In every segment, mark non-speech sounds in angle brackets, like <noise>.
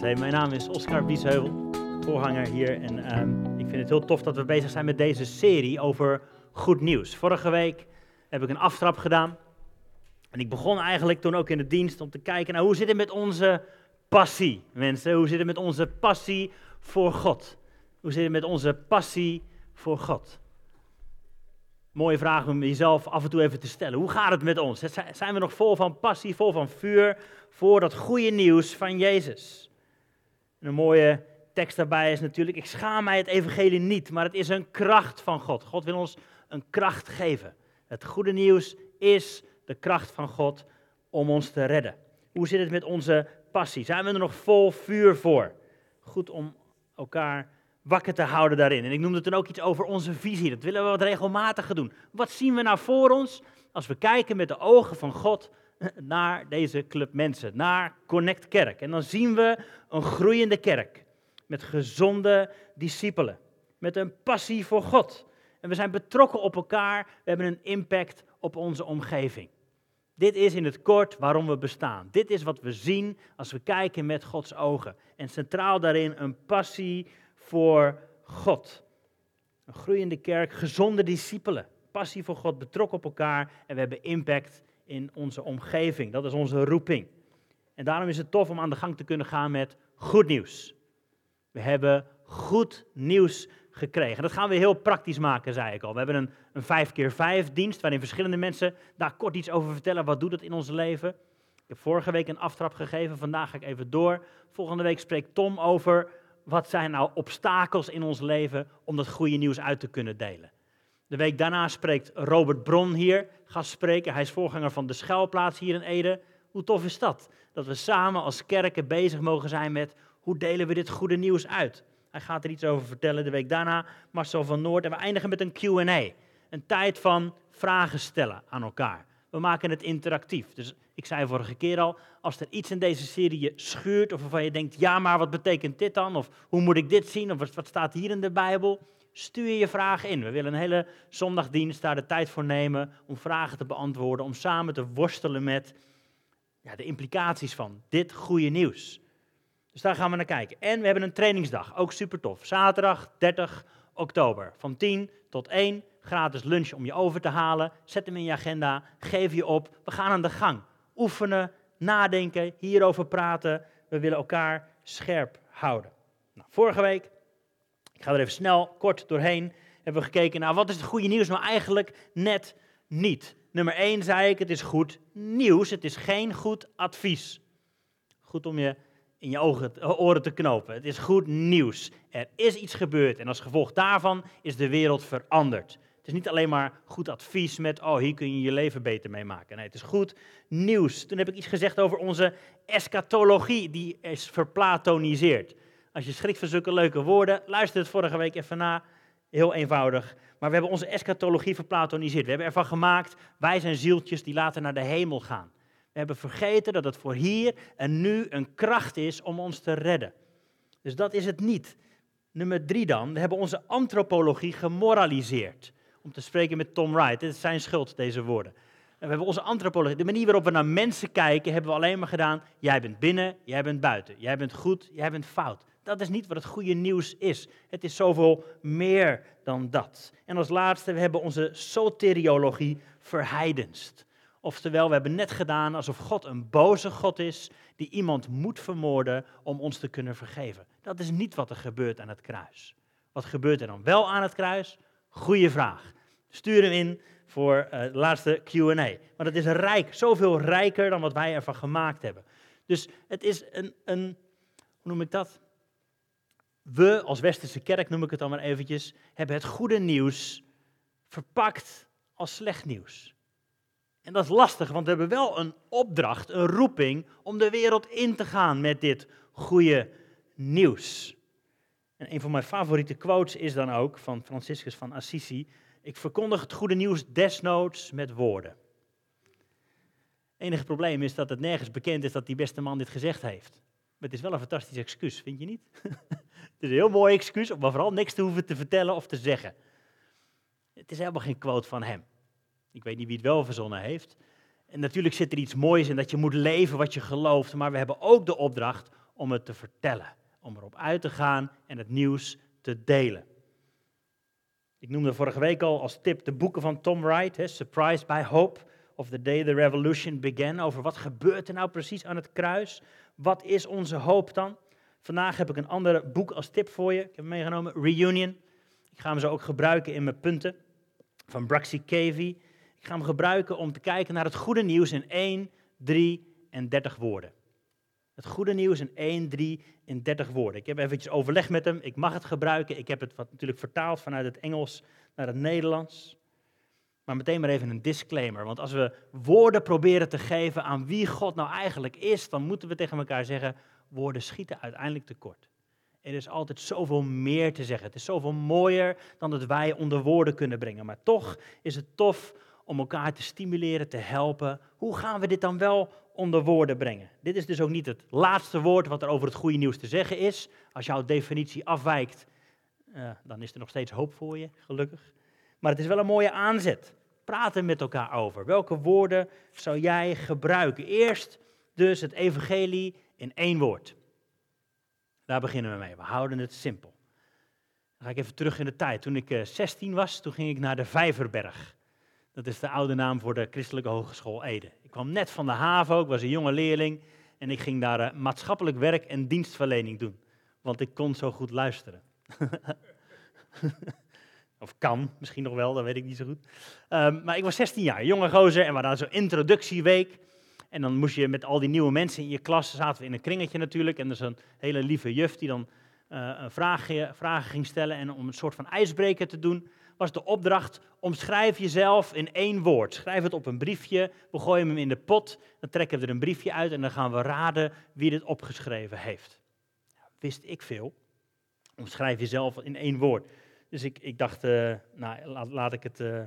Mijn naam is Oscar Biesheuvel, voorganger hier. En ehm, ik vind het heel tof dat we bezig zijn met deze serie over goed nieuws. Vorige week heb ik een aftrap gedaan. En ik begon eigenlijk toen ook in de dienst om te kijken naar hoe zit het met onze passie, mensen? Hoe zit het met onze passie voor God? Hoe zit het met onze passie voor God? Mooie vraag om jezelf af en toe even te stellen. Hoe gaat het met ons? Zijn we nog vol van passie, vol van vuur voor dat goede nieuws van Jezus? En een mooie tekst daarbij is natuurlijk: Ik schaam mij het evangelie niet, maar het is een kracht van God. God wil ons een kracht geven. Het goede nieuws is de kracht van God om ons te redden. Hoe zit het met onze passie? Zijn we er nog vol vuur voor? Goed om elkaar wakker te houden daarin. En ik noemde toen ook iets over onze visie. Dat willen we wat regelmatiger doen. Wat zien we nou voor ons als we kijken met de ogen van God naar deze club mensen, naar Connect Kerk? En dan zien we een groeiende kerk met gezonde discipelen, met een passie voor God. En we zijn betrokken op elkaar, we hebben een impact op onze omgeving. Dit is in het kort waarom we bestaan. Dit is wat we zien als we kijken met Gods ogen. En centraal daarin een passie voor God. Een groeiende kerk, gezonde discipelen, passie voor God, betrokken op elkaar en we hebben impact in onze omgeving. Dat is onze roeping. En daarom is het tof om aan de gang te kunnen gaan met goed nieuws. We hebben goed nieuws gekregen. Dat gaan we heel praktisch maken, zei ik al. We hebben een, een 5 keer 5 dienst waarin verschillende mensen daar kort iets over vertellen. Wat doet het in ons leven? Ik heb vorige week een aftrap gegeven, vandaag ga ik even door. Volgende week spreekt Tom over wat zijn nou obstakels in ons leven om dat goede nieuws uit te kunnen delen. De week daarna spreekt Robert Bron hier, gastspreker. Hij is voorganger van de schuilplaats hier in Ede. Hoe tof is dat? Dat we samen als kerken bezig mogen zijn met hoe delen we dit goede nieuws uit. Hij gaat er iets over vertellen de week daarna, Marcel van Noord. En we eindigen met een Q&A. Een tijd van vragen stellen aan elkaar. We maken het interactief. Dus ik zei vorige keer al, als er iets in deze serie je schuurt of waarvan je denkt, ja maar wat betekent dit dan? Of hoe moet ik dit zien? Of wat staat hier in de Bijbel? Stuur je vragen in. We willen een hele zondagdienst daar de tijd voor nemen om vragen te beantwoorden, om samen te worstelen met ja, de implicaties van dit goede nieuws. Dus daar gaan we naar kijken. En we hebben een trainingsdag, ook super tof. Zaterdag 30 oktober, van 10 tot 1, gratis lunch om je over te halen. Zet hem in je agenda, geef je op. We gaan aan de gang oefenen, nadenken, hierover praten. We willen elkaar scherp houden. Nou, vorige week, ga er even snel, kort doorheen, hebben we gekeken naar wat is het goede nieuws, maar eigenlijk net niet. Nummer 1 zei ik, het is goed nieuws, het is geen goed advies. Goed om je in je ogen, oren te knopen. Het is goed nieuws. Er is iets gebeurd en als gevolg daarvan is de wereld veranderd. Het is niet alleen maar goed advies met, oh, hier kun je je leven beter mee maken. Nee, het is goed nieuws. Toen heb ik iets gezegd over onze eschatologie, die is verplatoniseerd. Als je schrikt van leuke woorden, luister het vorige week even na. Heel eenvoudig. Maar we hebben onze eschatologie verplatoniseerd. We hebben ervan gemaakt, wij zijn zieltjes die later naar de hemel gaan. We hebben vergeten dat het voor hier en nu een kracht is om ons te redden. Dus dat is het niet. Nummer drie dan, we hebben onze antropologie gemoraliseerd om te spreken met Tom Wright. Het is zijn schuld, deze woorden. En we hebben onze antropologie, de manier waarop we naar mensen kijken, hebben we alleen maar gedaan. Jij bent binnen, jij bent buiten. Jij bent goed, jij bent fout. Dat is niet wat het goede nieuws is. Het is zoveel meer dan dat. En als laatste, we hebben onze soteriologie verheidenst. Oftewel, we hebben net gedaan alsof God een boze God is die iemand moet vermoorden om ons te kunnen vergeven. Dat is niet wat er gebeurt aan het kruis. Wat gebeurt er dan wel aan het kruis? Goeie vraag. Stuur hem in voor uh, de laatste QA. Maar het is rijk, zoveel rijker dan wat wij ervan gemaakt hebben. Dus het is een, een, hoe noem ik dat? We als Westerse kerk, noem ik het dan maar eventjes, hebben het goede nieuws verpakt als slecht nieuws. En dat is lastig, want we hebben wel een opdracht, een roeping om de wereld in te gaan met dit goede nieuws. En een van mijn favoriete quotes is dan ook van Franciscus van Assisi. Ik verkondig het goede nieuws desnoods met woorden. Het enige probleem is dat het nergens bekend is dat die beste man dit gezegd heeft. Maar het is wel een fantastisch excuus, vind je niet? <laughs> is een heel mooi excuus om maar vooral niks te hoeven te vertellen of te zeggen. Het is helemaal geen quote van hem. Ik weet niet wie het wel verzonnen heeft. En natuurlijk zit er iets moois in dat je moet leven wat je gelooft, maar we hebben ook de opdracht om het te vertellen. Om erop uit te gaan en het nieuws te delen. Ik noemde vorige week al als tip de boeken van Tom Wright, hè, Surprised by Hope of The Day the Revolution Began, over wat gebeurt er nou precies aan het kruis? Wat is onze hoop dan? Vandaag heb ik een ander boek als tip voor je. Ik heb hem meegenomen, Reunion. Ik ga hem zo ook gebruiken in mijn punten van Braxy Cavey. Ik ga hem gebruiken om te kijken naar het goede nieuws in 1, 3 en 30 woorden. Het goede nieuws in 1, 3 en 30 woorden. Ik heb eventjes overleg met hem. Ik mag het gebruiken. Ik heb het natuurlijk vertaald vanuit het Engels naar het Nederlands. Maar meteen maar even een disclaimer. Want als we woorden proberen te geven aan wie God nou eigenlijk is, dan moeten we tegen elkaar zeggen: woorden schieten uiteindelijk tekort. Er is altijd zoveel meer te zeggen. Het is zoveel mooier dan dat wij onder woorden kunnen brengen. Maar toch is het tof om elkaar te stimuleren, te helpen. Hoe gaan we dit dan wel onder woorden brengen? Dit is dus ook niet het laatste woord wat er over het goede nieuws te zeggen is. Als jouw definitie afwijkt, uh, dan is er nog steeds hoop voor je, gelukkig. Maar het is wel een mooie aanzet. Praten met elkaar over. Welke woorden zou jij gebruiken? Eerst dus het evangelie in één woord. Daar beginnen we mee. We houden het simpel. Dan ga ik even terug in de tijd. Toen ik 16 eh, was, toen ging ik naar de Vijverberg. Dat is de oude naam voor de Christelijke Hogeschool Ede. Ik kwam net van de haven, ik was een jonge leerling. En ik ging daar eh, maatschappelijk werk en dienstverlening doen. Want ik kon zo goed luisteren. <laughs> of kan, misschien nog wel, dat weet ik niet zo goed. Ehm, maar ik was 16 jaar, jonge gozer. En we hadden zo'n introductieweek. En dan moest je met al die nieuwe mensen in je klas, zaten we in een kringetje natuurlijk. En er is een hele lieve juf die dan uh, vragen, vragen ging stellen. En om een soort van ijsbreker te doen, was de opdracht: omschrijf jezelf in één woord. Schrijf het op een briefje, we gooien hem in de pot, dan trekken we er een briefje uit en dan gaan we raden wie dit opgeschreven heeft. wist ik veel. Omschrijf jezelf in één woord. Dus ik, ik dacht, uh, nou, laat, laat, ik het uh,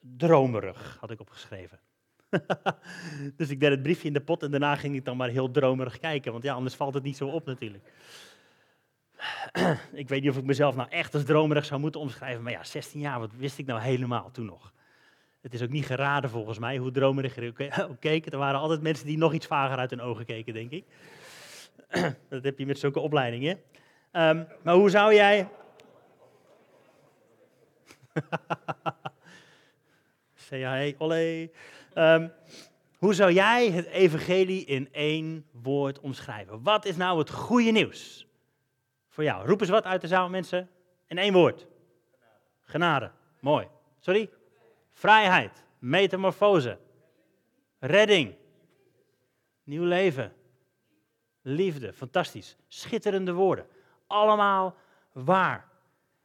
dromerig, had ik opgeschreven. <laughs> dus ik deed het briefje in de pot en daarna ging ik dan maar heel dromerig kijken, want ja, anders valt het niet zo op natuurlijk. <clears throat> ik weet niet of ik mezelf nou echt als dromerig zou moeten omschrijven, maar ja, 16 jaar, wat wist ik nou helemaal toen nog? Het is ook niet geraden volgens mij hoe dromerig ik <laughs> ook keek. Er waren altijd mensen die nog iets vager uit hun ogen keken, denk ik. <clears throat> dat heb je met zulke opleidingen. Um, maar hoe zou jij. <laughs> Say hi, olé. Um, hoe zou jij het evangelie in één woord omschrijven? Wat is nou het goede nieuws voor jou? Roep eens wat uit de zaal, mensen. In één woord. Genade. Mooi. Sorry? Vrijheid. Metamorfose. Redding. Nieuw leven. Liefde. Fantastisch. Schitterende woorden. Allemaal waar.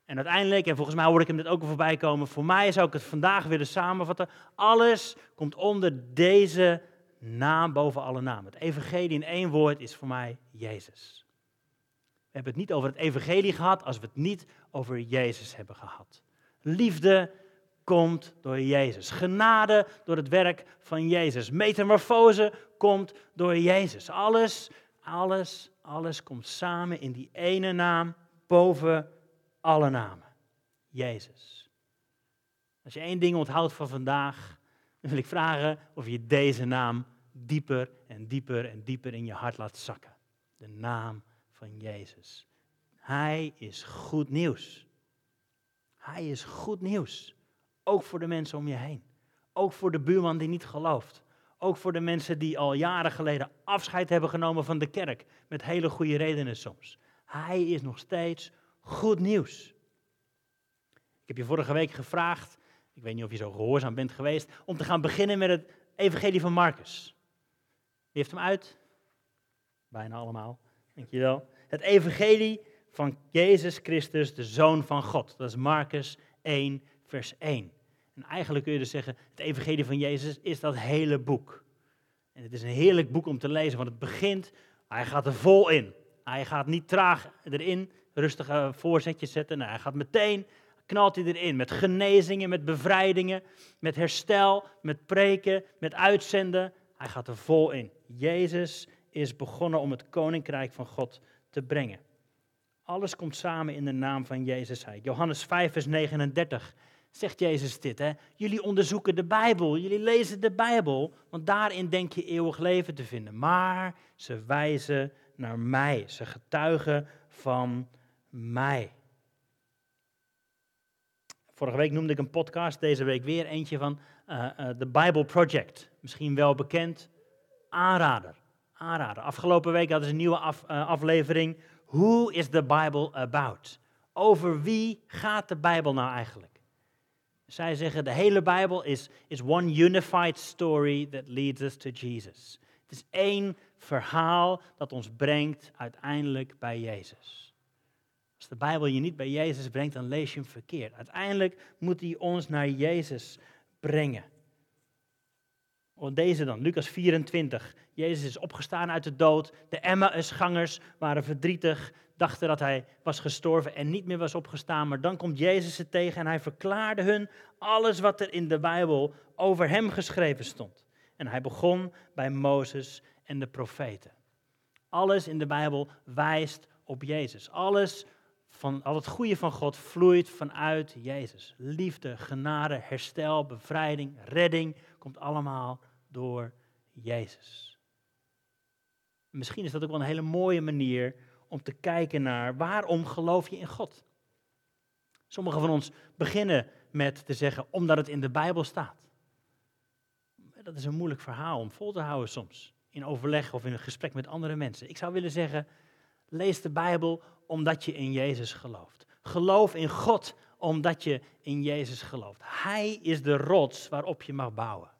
En uiteindelijk, en volgens mij hoor ik hem dit ook al voorbij komen, voor mij zou ik het vandaag willen samenvatten. Alles komt onder deze naam boven alle namen. Het evangelie in één woord is voor mij Jezus. We hebben het niet over het evangelie gehad als we het niet over Jezus hebben gehad. Liefde komt door Jezus. Genade door het werk van Jezus. Metamorfose komt door Jezus. Alles, alles, alles komt samen in die ene naam boven alle namen. Jezus. Als je één ding onthoudt van vandaag, dan wil ik vragen of je deze naam dieper en dieper en dieper in je hart laat zakken. De naam van Jezus. Hij is goed nieuws. Hij is goed nieuws. Ook voor de mensen om je heen. Ook voor de buurman die niet gelooft. Ook voor de mensen die al jaren geleden afscheid hebben genomen van de kerk. Met hele goede redenen soms. Hij is nog steeds goed nieuws. Ik heb je vorige week gevraagd, ik weet niet of je zo gehoorzaam bent geweest, om te gaan beginnen met het evangelie van Marcus. Wie heeft hem uit? Bijna allemaal, dankjewel. Het evangelie van Jezus Christus, de Zoon van God. Dat is Marcus 1, vers 1. En eigenlijk kun je dus zeggen, het evangelie van Jezus is dat hele boek. En het is een heerlijk boek om te lezen, want het begint, hij gaat er vol in. Hij gaat niet traag erin, rustige voorzetjes zetten. Nou, hij gaat meteen, knalt hij erin met genezingen, met bevrijdingen, met herstel, met preken, met uitzenden. Hij gaat er vol in. Jezus is begonnen om het koninkrijk van God te brengen. Alles komt samen in de naam van Jezus. Johannes 5, vers 39 zegt Jezus dit. Hè? Jullie onderzoeken de Bijbel, jullie lezen de Bijbel, want daarin denk je eeuwig leven te vinden. Maar ze wijzen naar mij. Ze getuigen van mij. Vorige week noemde ik een podcast, deze week weer eentje van uh, uh, The Bible Project. Misschien wel bekend. Aanrader. Aanrader. Afgelopen week hadden ze een nieuwe uh, aflevering. Who is the Bible about? Over wie gaat de Bijbel nou eigenlijk? Zij zeggen de hele Bijbel is, is one unified story that leads us to Jesus. Het is één verhaal dat ons brengt uiteindelijk bij Jezus. Als de Bijbel je niet bij Jezus brengt, dan lees je hem verkeerd. Uiteindelijk moet hij ons naar Jezus brengen. Deze dan, Lucas 24. Jezus is opgestaan uit de dood. De Emmausgangers waren verdrietig, dachten dat hij was gestorven en niet meer was opgestaan. Maar dan komt Jezus ze tegen en hij verklaarde hun alles wat er in de Bijbel over hem geschreven stond. En hij begon bij Mozes en de profeten. Alles in de Bijbel wijst op Jezus. Alles van al het goede van God vloeit vanuit Jezus. Liefde, genade, herstel, bevrijding, redding komt allemaal door Jezus. Misschien is dat ook wel een hele mooie manier om te kijken naar waarom geloof je in God. Sommigen van ons beginnen met te zeggen omdat het in de Bijbel staat. Dat is een moeilijk verhaal om vol te houden soms. In overleg of in een gesprek met andere mensen. Ik zou willen zeggen, lees de Bijbel omdat je in Jezus gelooft. Geloof in God omdat je in Jezus gelooft. Hij is de rots waarop je mag bouwen.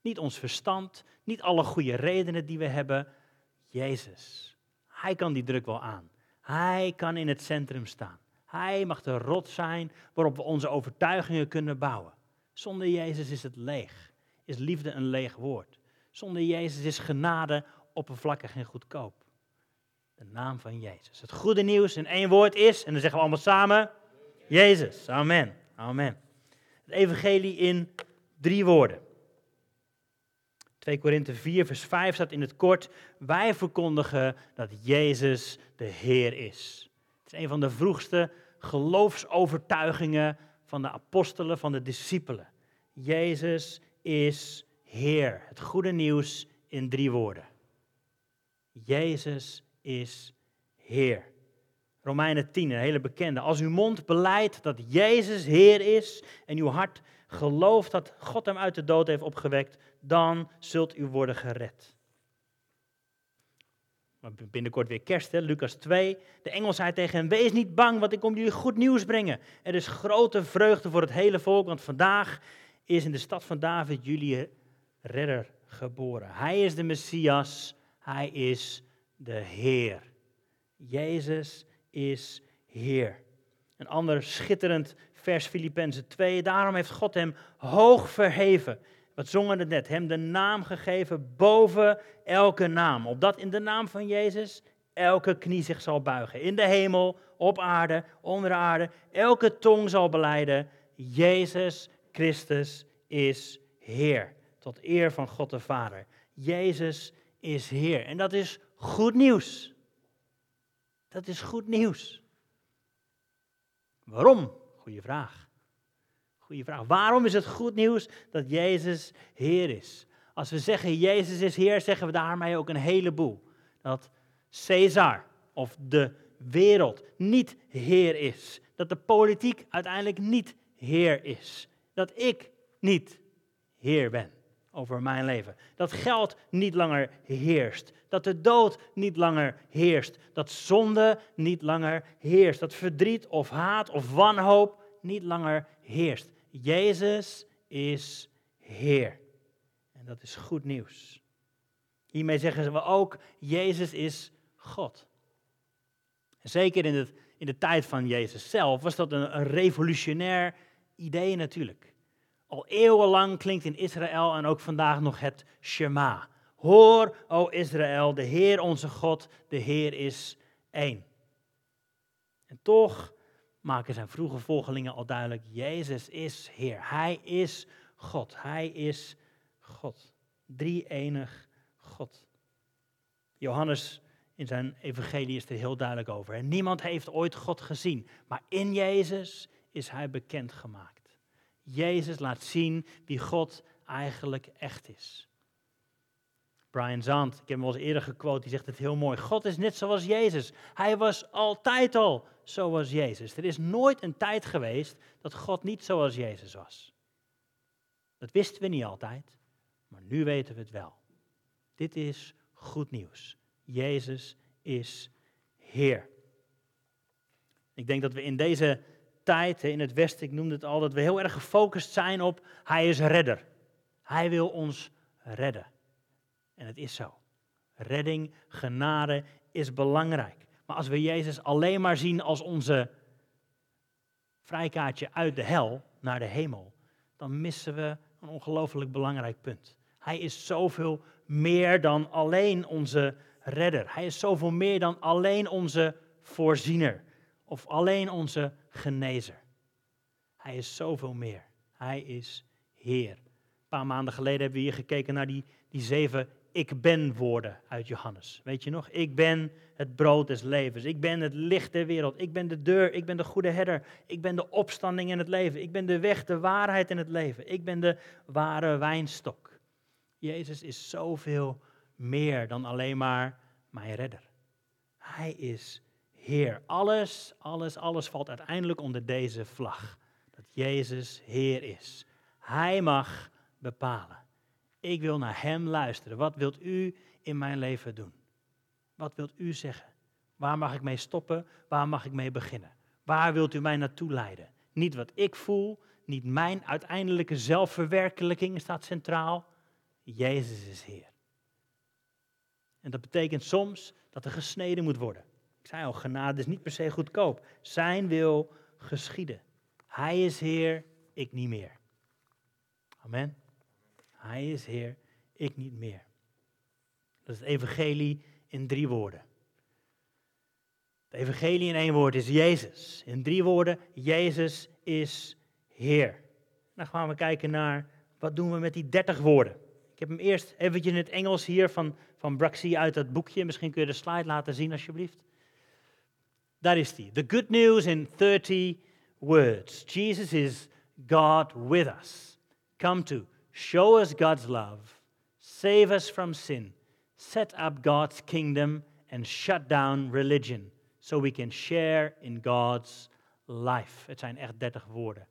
Niet ons verstand, niet alle goede redenen die we hebben. Jezus. Hij kan die druk wel aan. Hij kan in het centrum staan. Hij mag de rots zijn waarop we onze overtuigingen kunnen bouwen. Zonder Jezus is het leeg. Is liefde een leeg woord. Zonder Jezus is genade oppervlakkig en goedkoop. De naam van Jezus. Het goede nieuws in één woord is, en dan zeggen we allemaal samen, Jezus. Amen. Amen. Het evangelie in drie woorden. 2 Korinthe 4, vers 5 staat in het kort: Wij verkondigen dat Jezus de Heer is. Het is een van de vroegste geloofsovertuigingen van de apostelen, van de discipelen. Jezus is Heer. Het goede nieuws in drie woorden. Jezus is Heer. Romeinen 10, een hele bekende. Als uw mond beleidt dat Jezus Heer is en uw hart gelooft dat God hem uit de dood heeft opgewekt, dan zult u worden gered. Binnenkort weer kerst, hè? Lucas 2. De engel zei tegen hem, wees niet bang, want ik kom jullie goed nieuws brengen. Er is grote vreugde voor het hele volk, want vandaag is in de stad van David jullie redder geboren. Hij is de Messias, hij is de Heer. Jezus is Heer. Een ander schitterend vers Filippenzen 2. Daarom heeft God hem hoog verheven. Wat zongen het net? Hem de naam gegeven boven elke naam. Opdat in de naam van Jezus elke knie zich zal buigen. In de hemel, op aarde, onder de aarde. Elke tong zal beleiden. Jezus Christus is Heer. Tot eer van God de Vader. Jezus is Heer. En dat is goed nieuws. Dat is goed nieuws. Waarom? Goeie vraag. Goeie vraag. Waarom is het goed nieuws dat Jezus Heer is? Als we zeggen Jezus is Heer, zeggen we daarmee ook een heleboel. Dat Caesar of de wereld niet Heer is. Dat de politiek uiteindelijk niet Heer is. Dat ik niet Heer ben over mijn leven. Dat geld niet langer heerst. Dat de dood niet langer heerst. Dat zonde niet langer heerst. Dat verdriet of haat of wanhoop niet langer heerst. Jezus is Heer. En dat is goed nieuws. Hiermee zeggen we ook, Jezus is God. zeker in, het, in de tijd van Jezus zelf was dat een, een revolutionair idee natuurlijk. Al eeuwenlang klinkt in Israël en ook vandaag nog het Shema. Hoor, o Israël, de Heer onze God, de Heer is één. En toch maken zijn vroege volgelingen al duidelijk, Jezus is Heer. Hij is God. Hij is God. Drie-enig God. Johannes in zijn evangelie is er heel duidelijk over. En niemand heeft ooit God gezien, maar in Jezus is hij bekendgemaakt. Jezus laat zien wie God eigenlijk echt is. Brian Zand, ik heb hem al eens eerder gequote, die zegt het heel mooi. God is net zoals Jezus. Hij was altijd al zoals Jezus. Er is nooit een tijd geweest dat God niet zoals Jezus was. Dat wisten we niet altijd, maar nu weten we het wel. Dit is goed nieuws. Jezus is Heer. Ik denk dat we in deze tijd, in het Westen, ik noemde het al, dat we heel erg gefocust zijn op Hij is redder. Hij wil ons redden. En het is zo. Redding, genade is belangrijk. Maar als we Jezus alleen maar zien als onze vrijkaartje uit de hel naar de hemel, dan missen we een ongelooflijk belangrijk punt. Hij is zoveel meer dan alleen onze redder. Hij is zoveel meer dan alleen onze voorziener of alleen onze genezer. Hij is zoveel meer. Hij is Heer. Een paar maanden geleden hebben we hier gekeken naar die, die zeven ik ben woorden uit Johannes. Weet je nog? Ik ben het brood des levens. Ik ben het licht der wereld. Ik ben de deur. Ik ben de goede herder. Ik ben de opstanding in het leven. Ik ben de weg, de waarheid in het leven. Ik ben de ware wijnstok. Jezus is zoveel meer dan alleen maar mijn redder. Hij is Heer. Alles, alles, alles valt uiteindelijk onder deze vlag. Dat Jezus Heer is. Hij mag bepalen. Ik wil naar Hem luisteren. Wat wilt u in mijn leven doen? Wat wilt u zeggen? Waar mag ik mee stoppen? Waar mag ik mee beginnen? Waar wilt u mij naartoe leiden? Niet wat ik voel, niet mijn uiteindelijke zelfverwerkelijking staat centraal. Jezus is Heer. En dat betekent soms dat er gesneden moet worden. Ik zei al, genade is niet per se goedkoop. Zijn wil geschieden. Hij is Heer, ik niet meer. Amen. Hij is Heer, ik niet meer. Dat is het evangelie in drie woorden. Het evangelie in één woord is Jezus. In drie woorden, Jezus is Heer. Dan gaan we kijken naar, wat doen we met die dertig woorden? Ik heb hem eerst eventjes in het Engels hier van, van Braxi uit dat boekje. Misschien kun je de slide laten zien alsjeblieft. Daar is die. The good news in 30 words. Jesus is God with us. Come to show us God's love, save us from sin, set up God's kingdom, and shut down religion, so we can share in God's life. Het zijn echt 30 woorden.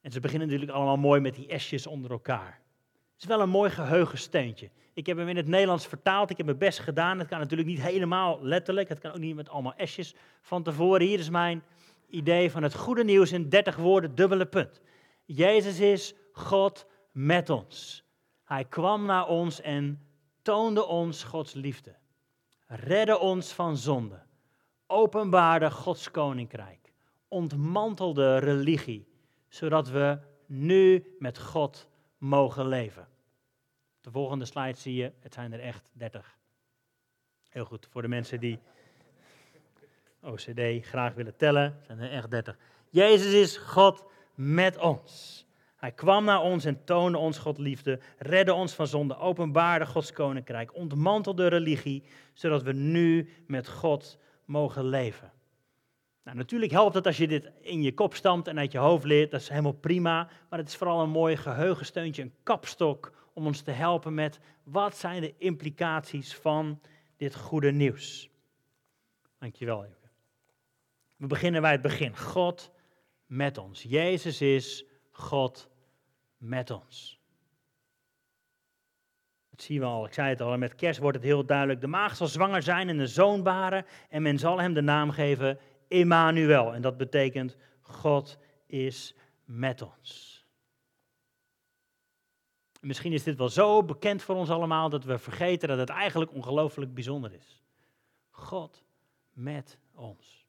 En ze beginnen natuurlijk allemaal mooi met die esjes onder elkaar. Het is wel een mooi geheugensteuntje. Ik heb hem in het Nederlands vertaald, ik heb mijn best gedaan. Het kan natuurlijk niet helemaal letterlijk, het kan ook niet met allemaal esjes van tevoren. Hier is mijn idee van het goede nieuws in 30 woorden, dubbele punt. Jezus is God met ons. Hij kwam naar ons en toonde ons Gods liefde. Redde ons van zonde. Openbaarde Gods koninkrijk. Ontmantelde religie. Zodat we nu met God mogen leven. De volgende slide zie je, het zijn er echt 30. Heel goed, voor de mensen die OCD graag willen tellen, zijn er echt 30. Jezus is God met ons. Hij kwam naar ons en toonde ons God liefde, redde ons van zonde, openbaarde Gods koninkrijk, ontmantelde religie, zodat we nu met God mogen leven. Nou, natuurlijk helpt het als je dit in je kop stampt en uit je hoofd leert, dat is helemaal prima, maar het is vooral een mooi geheugensteuntje, een kapstok om ons te helpen met wat zijn de implicaties van dit goede nieuws. Dankjewel. Even. We beginnen bij het begin. God met ons. Jezus is God met ons. Dat zien we al, ik zei het al, met kerst wordt het heel duidelijk. De maagd zal zwanger zijn en een zoon baren en men zal hem de naam geven Emmanuel. En dat betekent God is met ons. Misschien is dit wel zo bekend voor ons allemaal dat we vergeten dat het eigenlijk ongelooflijk bijzonder is. God met ons.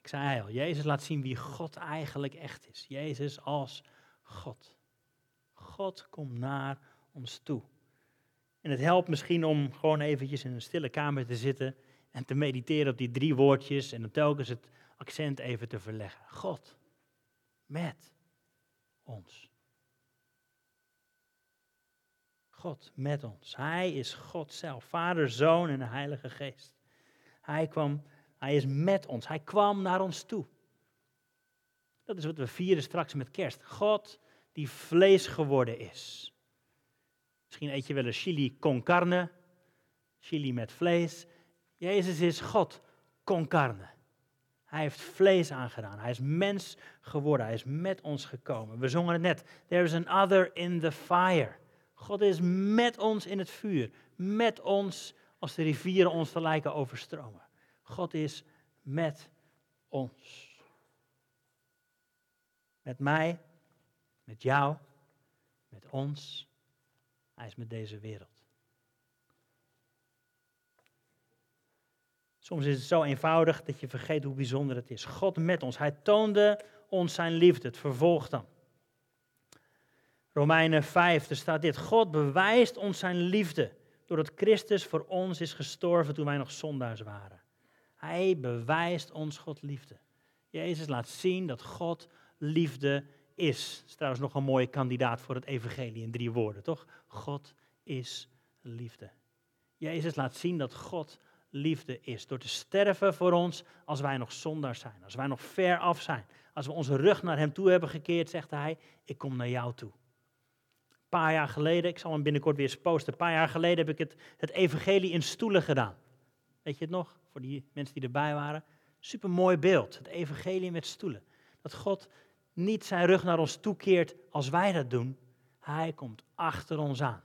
Ik zei al, Jezus laat zien wie God eigenlijk echt is. Jezus als God. God komt naar ons toe. En het helpt misschien om gewoon eventjes in een stille kamer te zitten en te mediteren op die drie woordjes en dan telkens het accent even te verleggen. God met ons. God met ons. Hij is God zelf, Vader, Zoon en de Heilige Geest. Hij kwam, hij is met ons. Hij kwam naar ons toe. Dat is wat we vieren straks met kerst. God die vlees geworden is. Misschien eet je wel een chili con carne, chili met vlees. Jezus is God con carne. Hij heeft vlees aangedaan. Hij is mens geworden. Hij is met ons gekomen. We zongen het net. There is an other in the fire. God is met ons in het vuur. Met ons als de rivieren ons te lijken overstromen. God is met ons. Met mij, met jou, met ons. Hij is met deze wereld. Soms is het zo eenvoudig dat je vergeet hoe bijzonder het is. God met ons. Hij toonde ons zijn liefde. Het vervolgt dan. Romeinen 5, er staat dit. God bewijst ons zijn liefde doordat Christus voor ons is gestorven toen wij nog zondaars waren. Hij bewijst ons God liefde. Jezus laat zien dat God liefde is. Dat is trouwens nog een mooie kandidaat voor het evangelie in drie woorden, toch? God is liefde. Jezus laat zien dat God liefde is. Door te sterven voor ons als wij nog zondaars zijn, als wij nog ver af zijn. Als we onze rug naar Hem toe hebben gekeerd, zegt Hij, ik kom naar jou toe. Een paar jaar geleden, ik zal hem binnenkort weer posten, een paar jaar geleden heb ik het, het evangelie in stoelen gedaan. Weet je het nog? Voor die mensen die erbij waren. Super mooi beeld, het evangelie met stoelen. Dat God niet zijn rug naar ons toekeert als wij dat doen. Hij komt achter ons aan.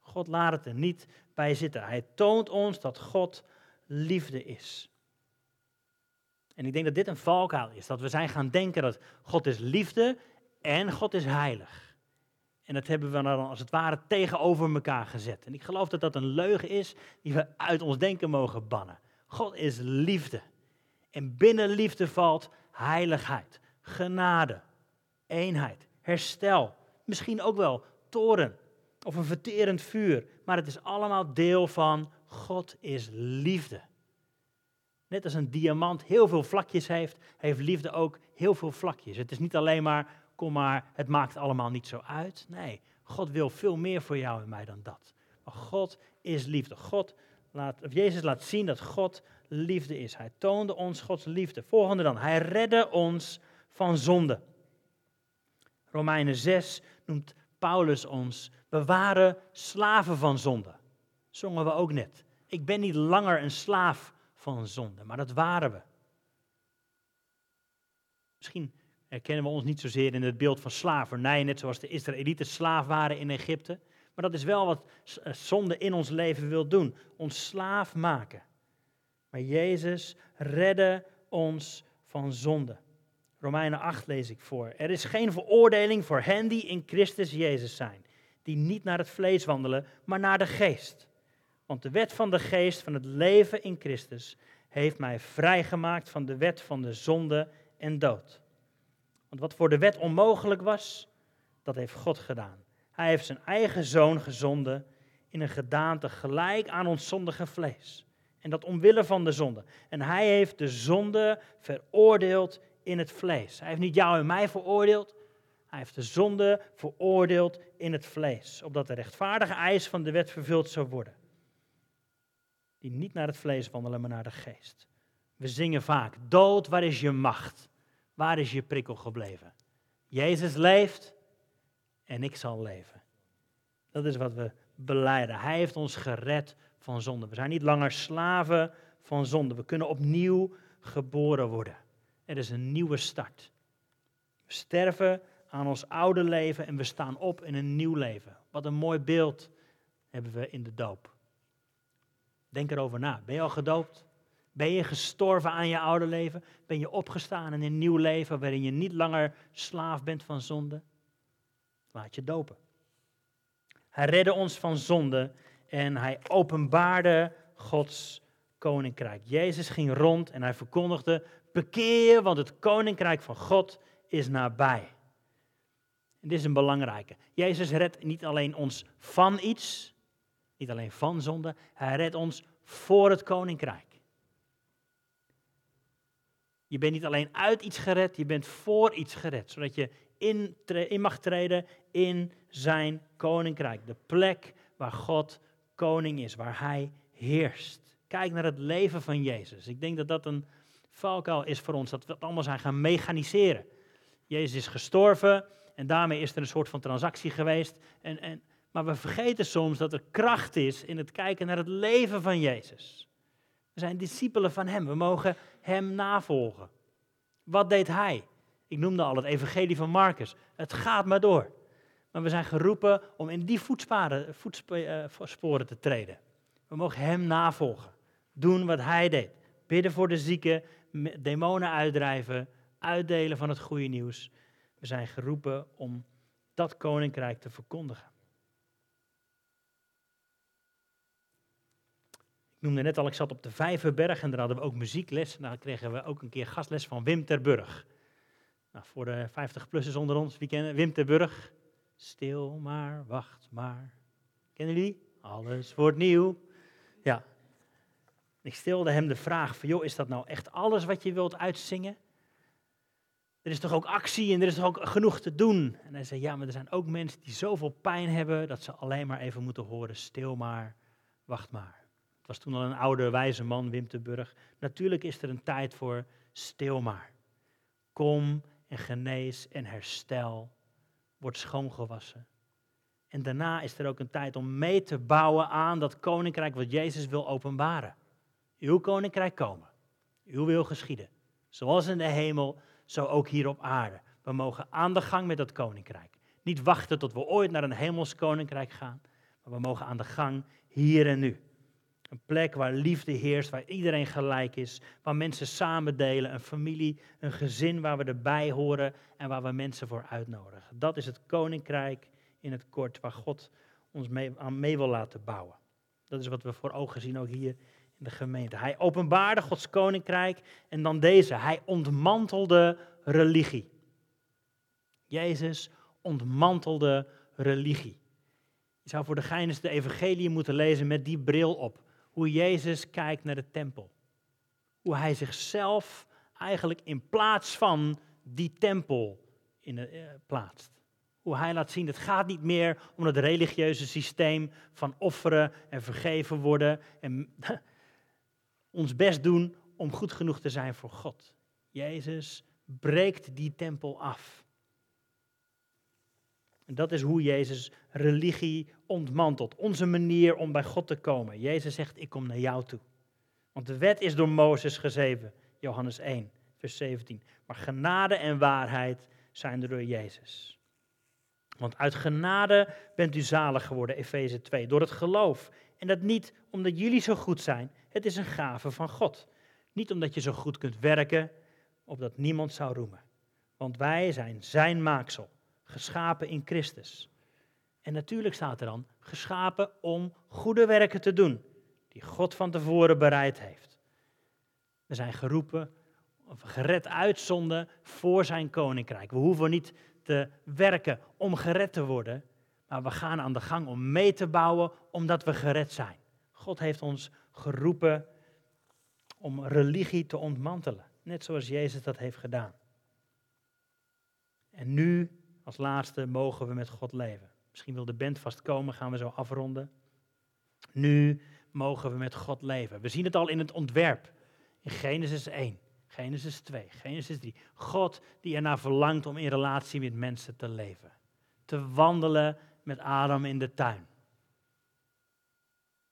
God laat het er niet bij zitten. Hij toont ons dat God liefde is. En ik denk dat dit een valkuil is. Dat we zijn gaan denken dat God is liefde en God is heilig. En dat hebben we dan als het ware tegenover elkaar gezet. En ik geloof dat dat een leugen is die we uit ons denken mogen bannen. God is liefde. En binnen liefde valt heiligheid, genade, eenheid, herstel. Misschien ook wel toren of een verterend vuur. Maar het is allemaal deel van God is liefde. Net als een diamant heel veel vlakjes heeft, heeft liefde ook heel veel vlakjes. Het is niet alleen maar, kom maar, het maakt allemaal niet zo uit. Nee, God wil veel meer voor jou en mij dan dat. Maar God is liefde. God laat, of Jezus laat zien dat God liefde is. Hij toonde ons Gods liefde. Volgende dan, hij redde ons van zonde. Romeinen 6 noemt Paulus ons, we waren slaven van zonde. Zongen we ook net. Ik ben niet langer een slaaf van zonde, maar dat waren we. Misschien herkennen we ons niet zozeer in het beeld van slavernij, net zoals de Israëlieten slaaf waren in Egypte. Maar dat is wel wat eh, zonde in ons leven wil doen: ons slaaf maken. Maar Jezus redde ons van zonde. Romeinen 8 lees ik voor. Er is geen veroordeling voor hen die in Christus Jezus zijn, die niet naar het vlees wandelen, maar naar de geest. Want de wet van de geest van het leven in Christus heeft mij vrijgemaakt van de wet van de zonde en dood. Want wat voor de wet onmogelijk was, dat heeft God gedaan. Hij heeft zijn eigen zoon gezonden in een gedaante gelijk aan ons zondige vlees. En dat omwille van de zonde. En hij heeft de zonde veroordeeld in het vlees. Hij heeft niet jou en mij veroordeeld. Hij heeft de zonde veroordeeld in het vlees. Opdat de rechtvaardige eis van de wet vervuld zou worden. Die niet naar het vlees wandelen, maar naar de geest. We zingen vaak: Dood, waar is je macht? Waar is je prikkel gebleven? Jezus leeft en ik zal leven. Dat is wat we beleiden. Hij heeft ons gered van zonde. We zijn niet langer slaven van zonde. We kunnen opnieuw geboren worden. Er is een nieuwe start. We sterven aan ons oude leven en we staan op in een nieuw leven. Wat een mooi beeld hebben we in de doop. Denk erover na. Ben je al gedoopt? Ben je gestorven aan je oude leven? Ben je opgestaan in een nieuw leven waarin je niet langer slaaf bent van zonde? Laat je dopen. Hij redde ons van zonde en hij openbaarde Gods koninkrijk. Jezus ging rond en hij verkondigde: bekeer want het koninkrijk van God is nabij. En dit is een belangrijke. Jezus redt niet alleen ons van iets, niet alleen van zonde, hij redt ons voor het koninkrijk. Je bent niet alleen uit iets gered, je bent voor iets gered, zodat je in, in mag treden in zijn koninkrijk. De plek waar God koning is, waar hij heerst. Kijk naar het leven van Jezus. Ik denk dat dat een valkuil is voor ons, dat we het allemaal zijn gaan mechaniseren. Jezus is gestorven en daarmee is er een soort van transactie geweest. En, en Maar we vergeten soms dat er kracht is in het kijken naar het leven van Jezus. Zijn discipelen van Hem. We mogen Hem navolgen. Wat deed Hij? Ik noemde al het evangelie van Marcus. Het gaat maar door. Maar we zijn geroepen om in die voetsporen, voetsporen te treden. We mogen Hem navolgen. Doen wat Hij deed. Bidden voor de zieken, demonen uitdrijven, uitdelen van het goede nieuws. We zijn geroepen om dat koninkrijk te verkondigen. Noemde net al, ik zat op de Vijverberg en daar hadden we ook muziekles. Daar kregen we ook een keer gastles van Wim Terburg. Nou, voor de 50-plussers onder ons, wie kennen Wim Terburg? Stil maar, wacht maar. Kennen jullie? Alles wordt nieuw. Ja. Ik stelde hem de vraag van, joh, is dat nou echt alles wat je wilt uitzingen? Er is toch ook actie en er is toch ook genoeg te doen? En hij zei, ja, maar er zijn ook mensen die zoveel pijn hebben dat ze alleen maar even moeten horen, stil maar, wacht maar was toen al een oude wijze man, Wim te Burg. Natuurlijk is er een tijd voor stil maar. Kom en genees en herstel. Word schoongewassen. En daarna is er ook een tijd om mee te bouwen aan dat koninkrijk wat Jezus wil openbaren. Uw koninkrijk komen. Uw wil geschieden. Zoals in de hemel, zo ook hier op aarde. We mogen aan de gang met dat koninkrijk. Niet wachten tot we ooit naar een hemels koninkrijk gaan, maar we mogen aan de gang hier en nu. Een plek waar liefde heerst, waar iedereen gelijk is, waar mensen samen delen, een familie, een gezin waar we erbij horen en waar we mensen voor uitnodigen. Dat is het koninkrijk in het kort waar God ons mee, aan mee wil laten bouwen. Dat is wat we voor ogen zien ook hier in de gemeente. Hij openbaarde Gods koninkrijk en dan deze. Hij ontmantelde religie. Jezus ontmantelde religie. Je zou voor de gein de evangelie moeten lezen met die bril op hoe Jezus kijkt naar de tempel. Hoe hij zichzelf eigenlijk in plaats van die tempel in de, uh, plaatst. Hoe hij laat zien, het gaat niet meer om het religieuze systeem van offeren en vergeven worden en <laughs> ons best doen om goed genoeg te zijn voor God. Jezus breekt die tempel af. En dat is hoe Jezus religie ontmantelt. Onze manier om bij God te komen. Jezus zegt, ik kom naar jou toe. Want de wet is door Mozes gegeven. Johannes 1, vers 17. Maar genade en waarheid zijn er door Jezus. Want uit genade bent u zalig geworden, Efeze 2, door het geloof. En dat niet omdat jullie zo goed zijn, het is een gave van God. Niet omdat je zo goed kunt werken, opdat niemand zou roemen. Want wij zijn zijn maaksel geschapen in Christus. En natuurlijk staat er dan, geschapen om goede werken te doen, die God van tevoren bereid heeft. We zijn geroepen, of gered uit zonde voor zijn koninkrijk. We hoeven niet te werken om gered te worden, maar we gaan aan de gang om mee te bouwen omdat we gered zijn. God heeft ons geroepen om religie te ontmantelen, net zoals Jezus dat heeft gedaan. En nu als laatste mogen we met God leven. Misschien wil de band vast komen, gaan we zo afronden. Nu mogen we met God leven. We zien het al in het ontwerp. In Genesis 1, Genesis 2, Genesis 3. God die ernaar verlangt om in relatie met mensen te leven. Te wandelen met Adam in de tuin.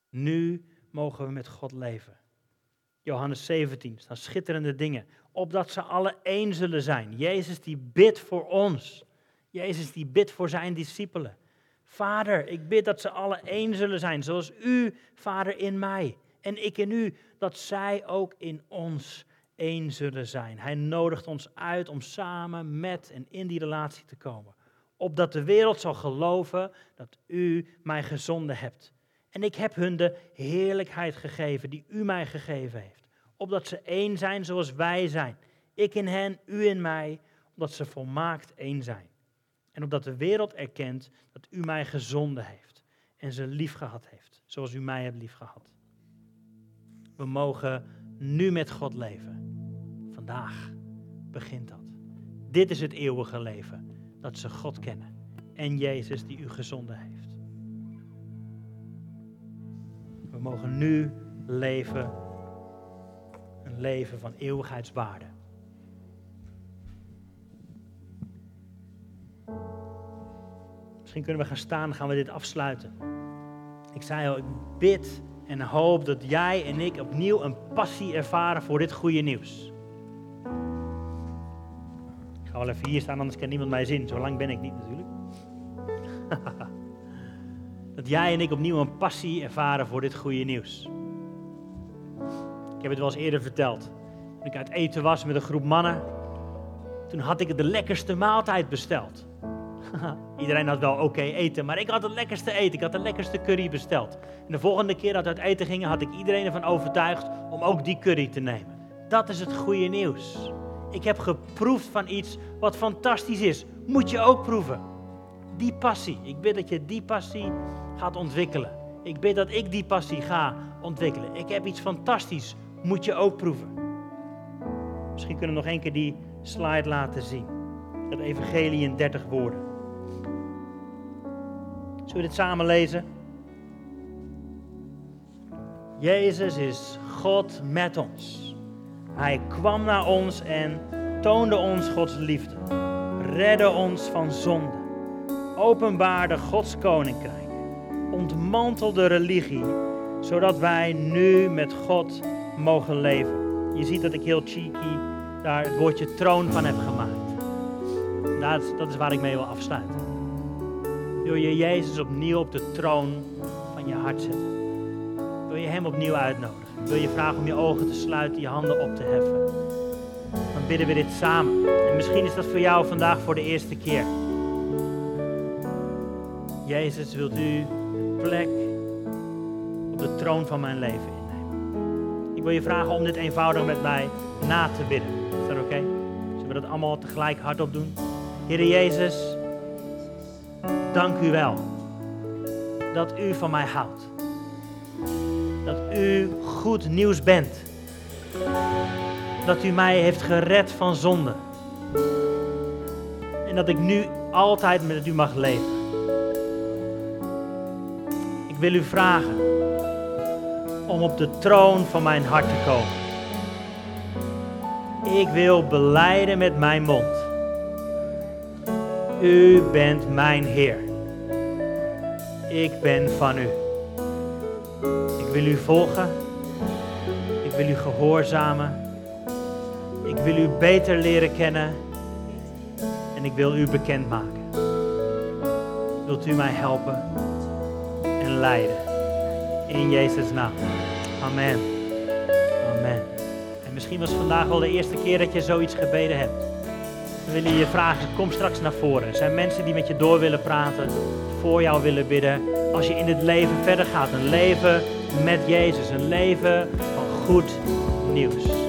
Nu mogen we met God leven. Johannes 17 staan schitterende dingen. Opdat ze alle één zullen zijn. Jezus die bidt voor ons. Jezus die bidt voor zijn discipelen. Vader, ik bid dat ze alle één zullen zijn, zoals u, Vader, in mij en ik in u, dat zij ook in ons één zullen zijn. Hij nodigt ons uit om samen met en in die relatie te komen. Opdat de wereld zal geloven dat u mij gezonden hebt. En ik heb hun de heerlijkheid gegeven die u mij gegeven heeft. Opdat ze één zijn zoals wij zijn. Ik in hen, u in mij, omdat ze volmaakt één zijn. En opdat de wereld erkent dat u mij gezonden heeft en ze lief gehad heeft, zoals u mij hebt lief gehad. We mogen nu met God leven. Vandaag begint dat. Dit is het eeuwige leven, dat ze God kennen en Jezus die u gezonden heeft. We mogen nu leven, een leven van eeuwigheidswaarde. Misschien kunnen we gaan staan gaan we dit afsluiten. Ik zei al, ik bid en hoop dat jij en ik opnieuw een passie ervaren voor dit goede nieuws. Ik ga wel even hier staan, anders kan niemand mij zien. Zo lang ben ik niet natuurlijk. <laughs> dat jij en ik opnieuw een passie ervaren voor dit goede nieuws. Ik heb het wel eens eerder verteld. Toen ik uit eten was met een groep mannen, toen had ik de lekkerste maaltijd besteld. <laughs> Iedereen had wel oké eten, maar ik had het lekkerste eten. Ik had de lekkerste curry besteld. En de volgende keer dat we uit eten gingen, had ik iedereen ervan overtuigd om ook die curry te nemen. Dat is het goede nieuws. Ik heb geproefd van iets wat fantastisch is. Moet je ook proeven. Die passie. Ik bid dat je die passie gaat ontwikkelen. Ik bid dat ik die passie ga ontwikkelen. Ik heb iets fantastisch. Moet je ook proeven. Misschien kunnen we nog één keer die slide laten zien. Het evangelie in 30 woorden. We dit samen lezen? Jezus is God met ons. Hij kwam naar ons en toonde ons Gods liefde. Redde ons van zonde. Openbaarde Gods koninkrijk. Ontmantelde religie, zodat wij nu met God mogen leven. Je ziet dat ik heel cheeky daar het woordje troon van heb gemaakt. Dat, dat is waar ik mee wil afsluiten. Wil je Jezus opnieuw op de troon van je hart zetten? Wil je Hem opnieuw uitnodigen? Wil je vragen om je ogen te sluiten, je handen op te heffen? Dan bidden we dit samen. En misschien is dat voor jou vandaag voor de eerste keer. Jezus, wilt u een plek op de troon van mijn leven innemen? Ik wil je vragen om dit eenvoudig met mij na te bidden. Is dat oké? Zullen we dat allemaal tegelijk hardop doen? Heer Jezus, dank u wel dat u van mij houdt. Dat u goed nieuws bent. Dat u mij heeft gered van zonde. En dat ik nu altijd met u mag leven. Ik wil u vragen om op de troon van mijn hart te komen. Ik wil beleiden met mijn mond. U bent mijn Heer. Ik ben van u. Ik wil u volgen. Ik wil u gehoorzamen. Ik wil u beter leren kennen. En ik wil u bekendmaken. Wilt u mij helpen en leiden? In Jezus' naam. Amen. Amen. En misschien was vandaag wel de eerste keer dat je zoiets gebeden hebt. We willen je vragen, kom straks naar voren. Er zijn mensen die met je door willen praten, voor jou willen bidden. Als je in het leven verder gaat, een leven met Jezus, een leven van goed nieuws.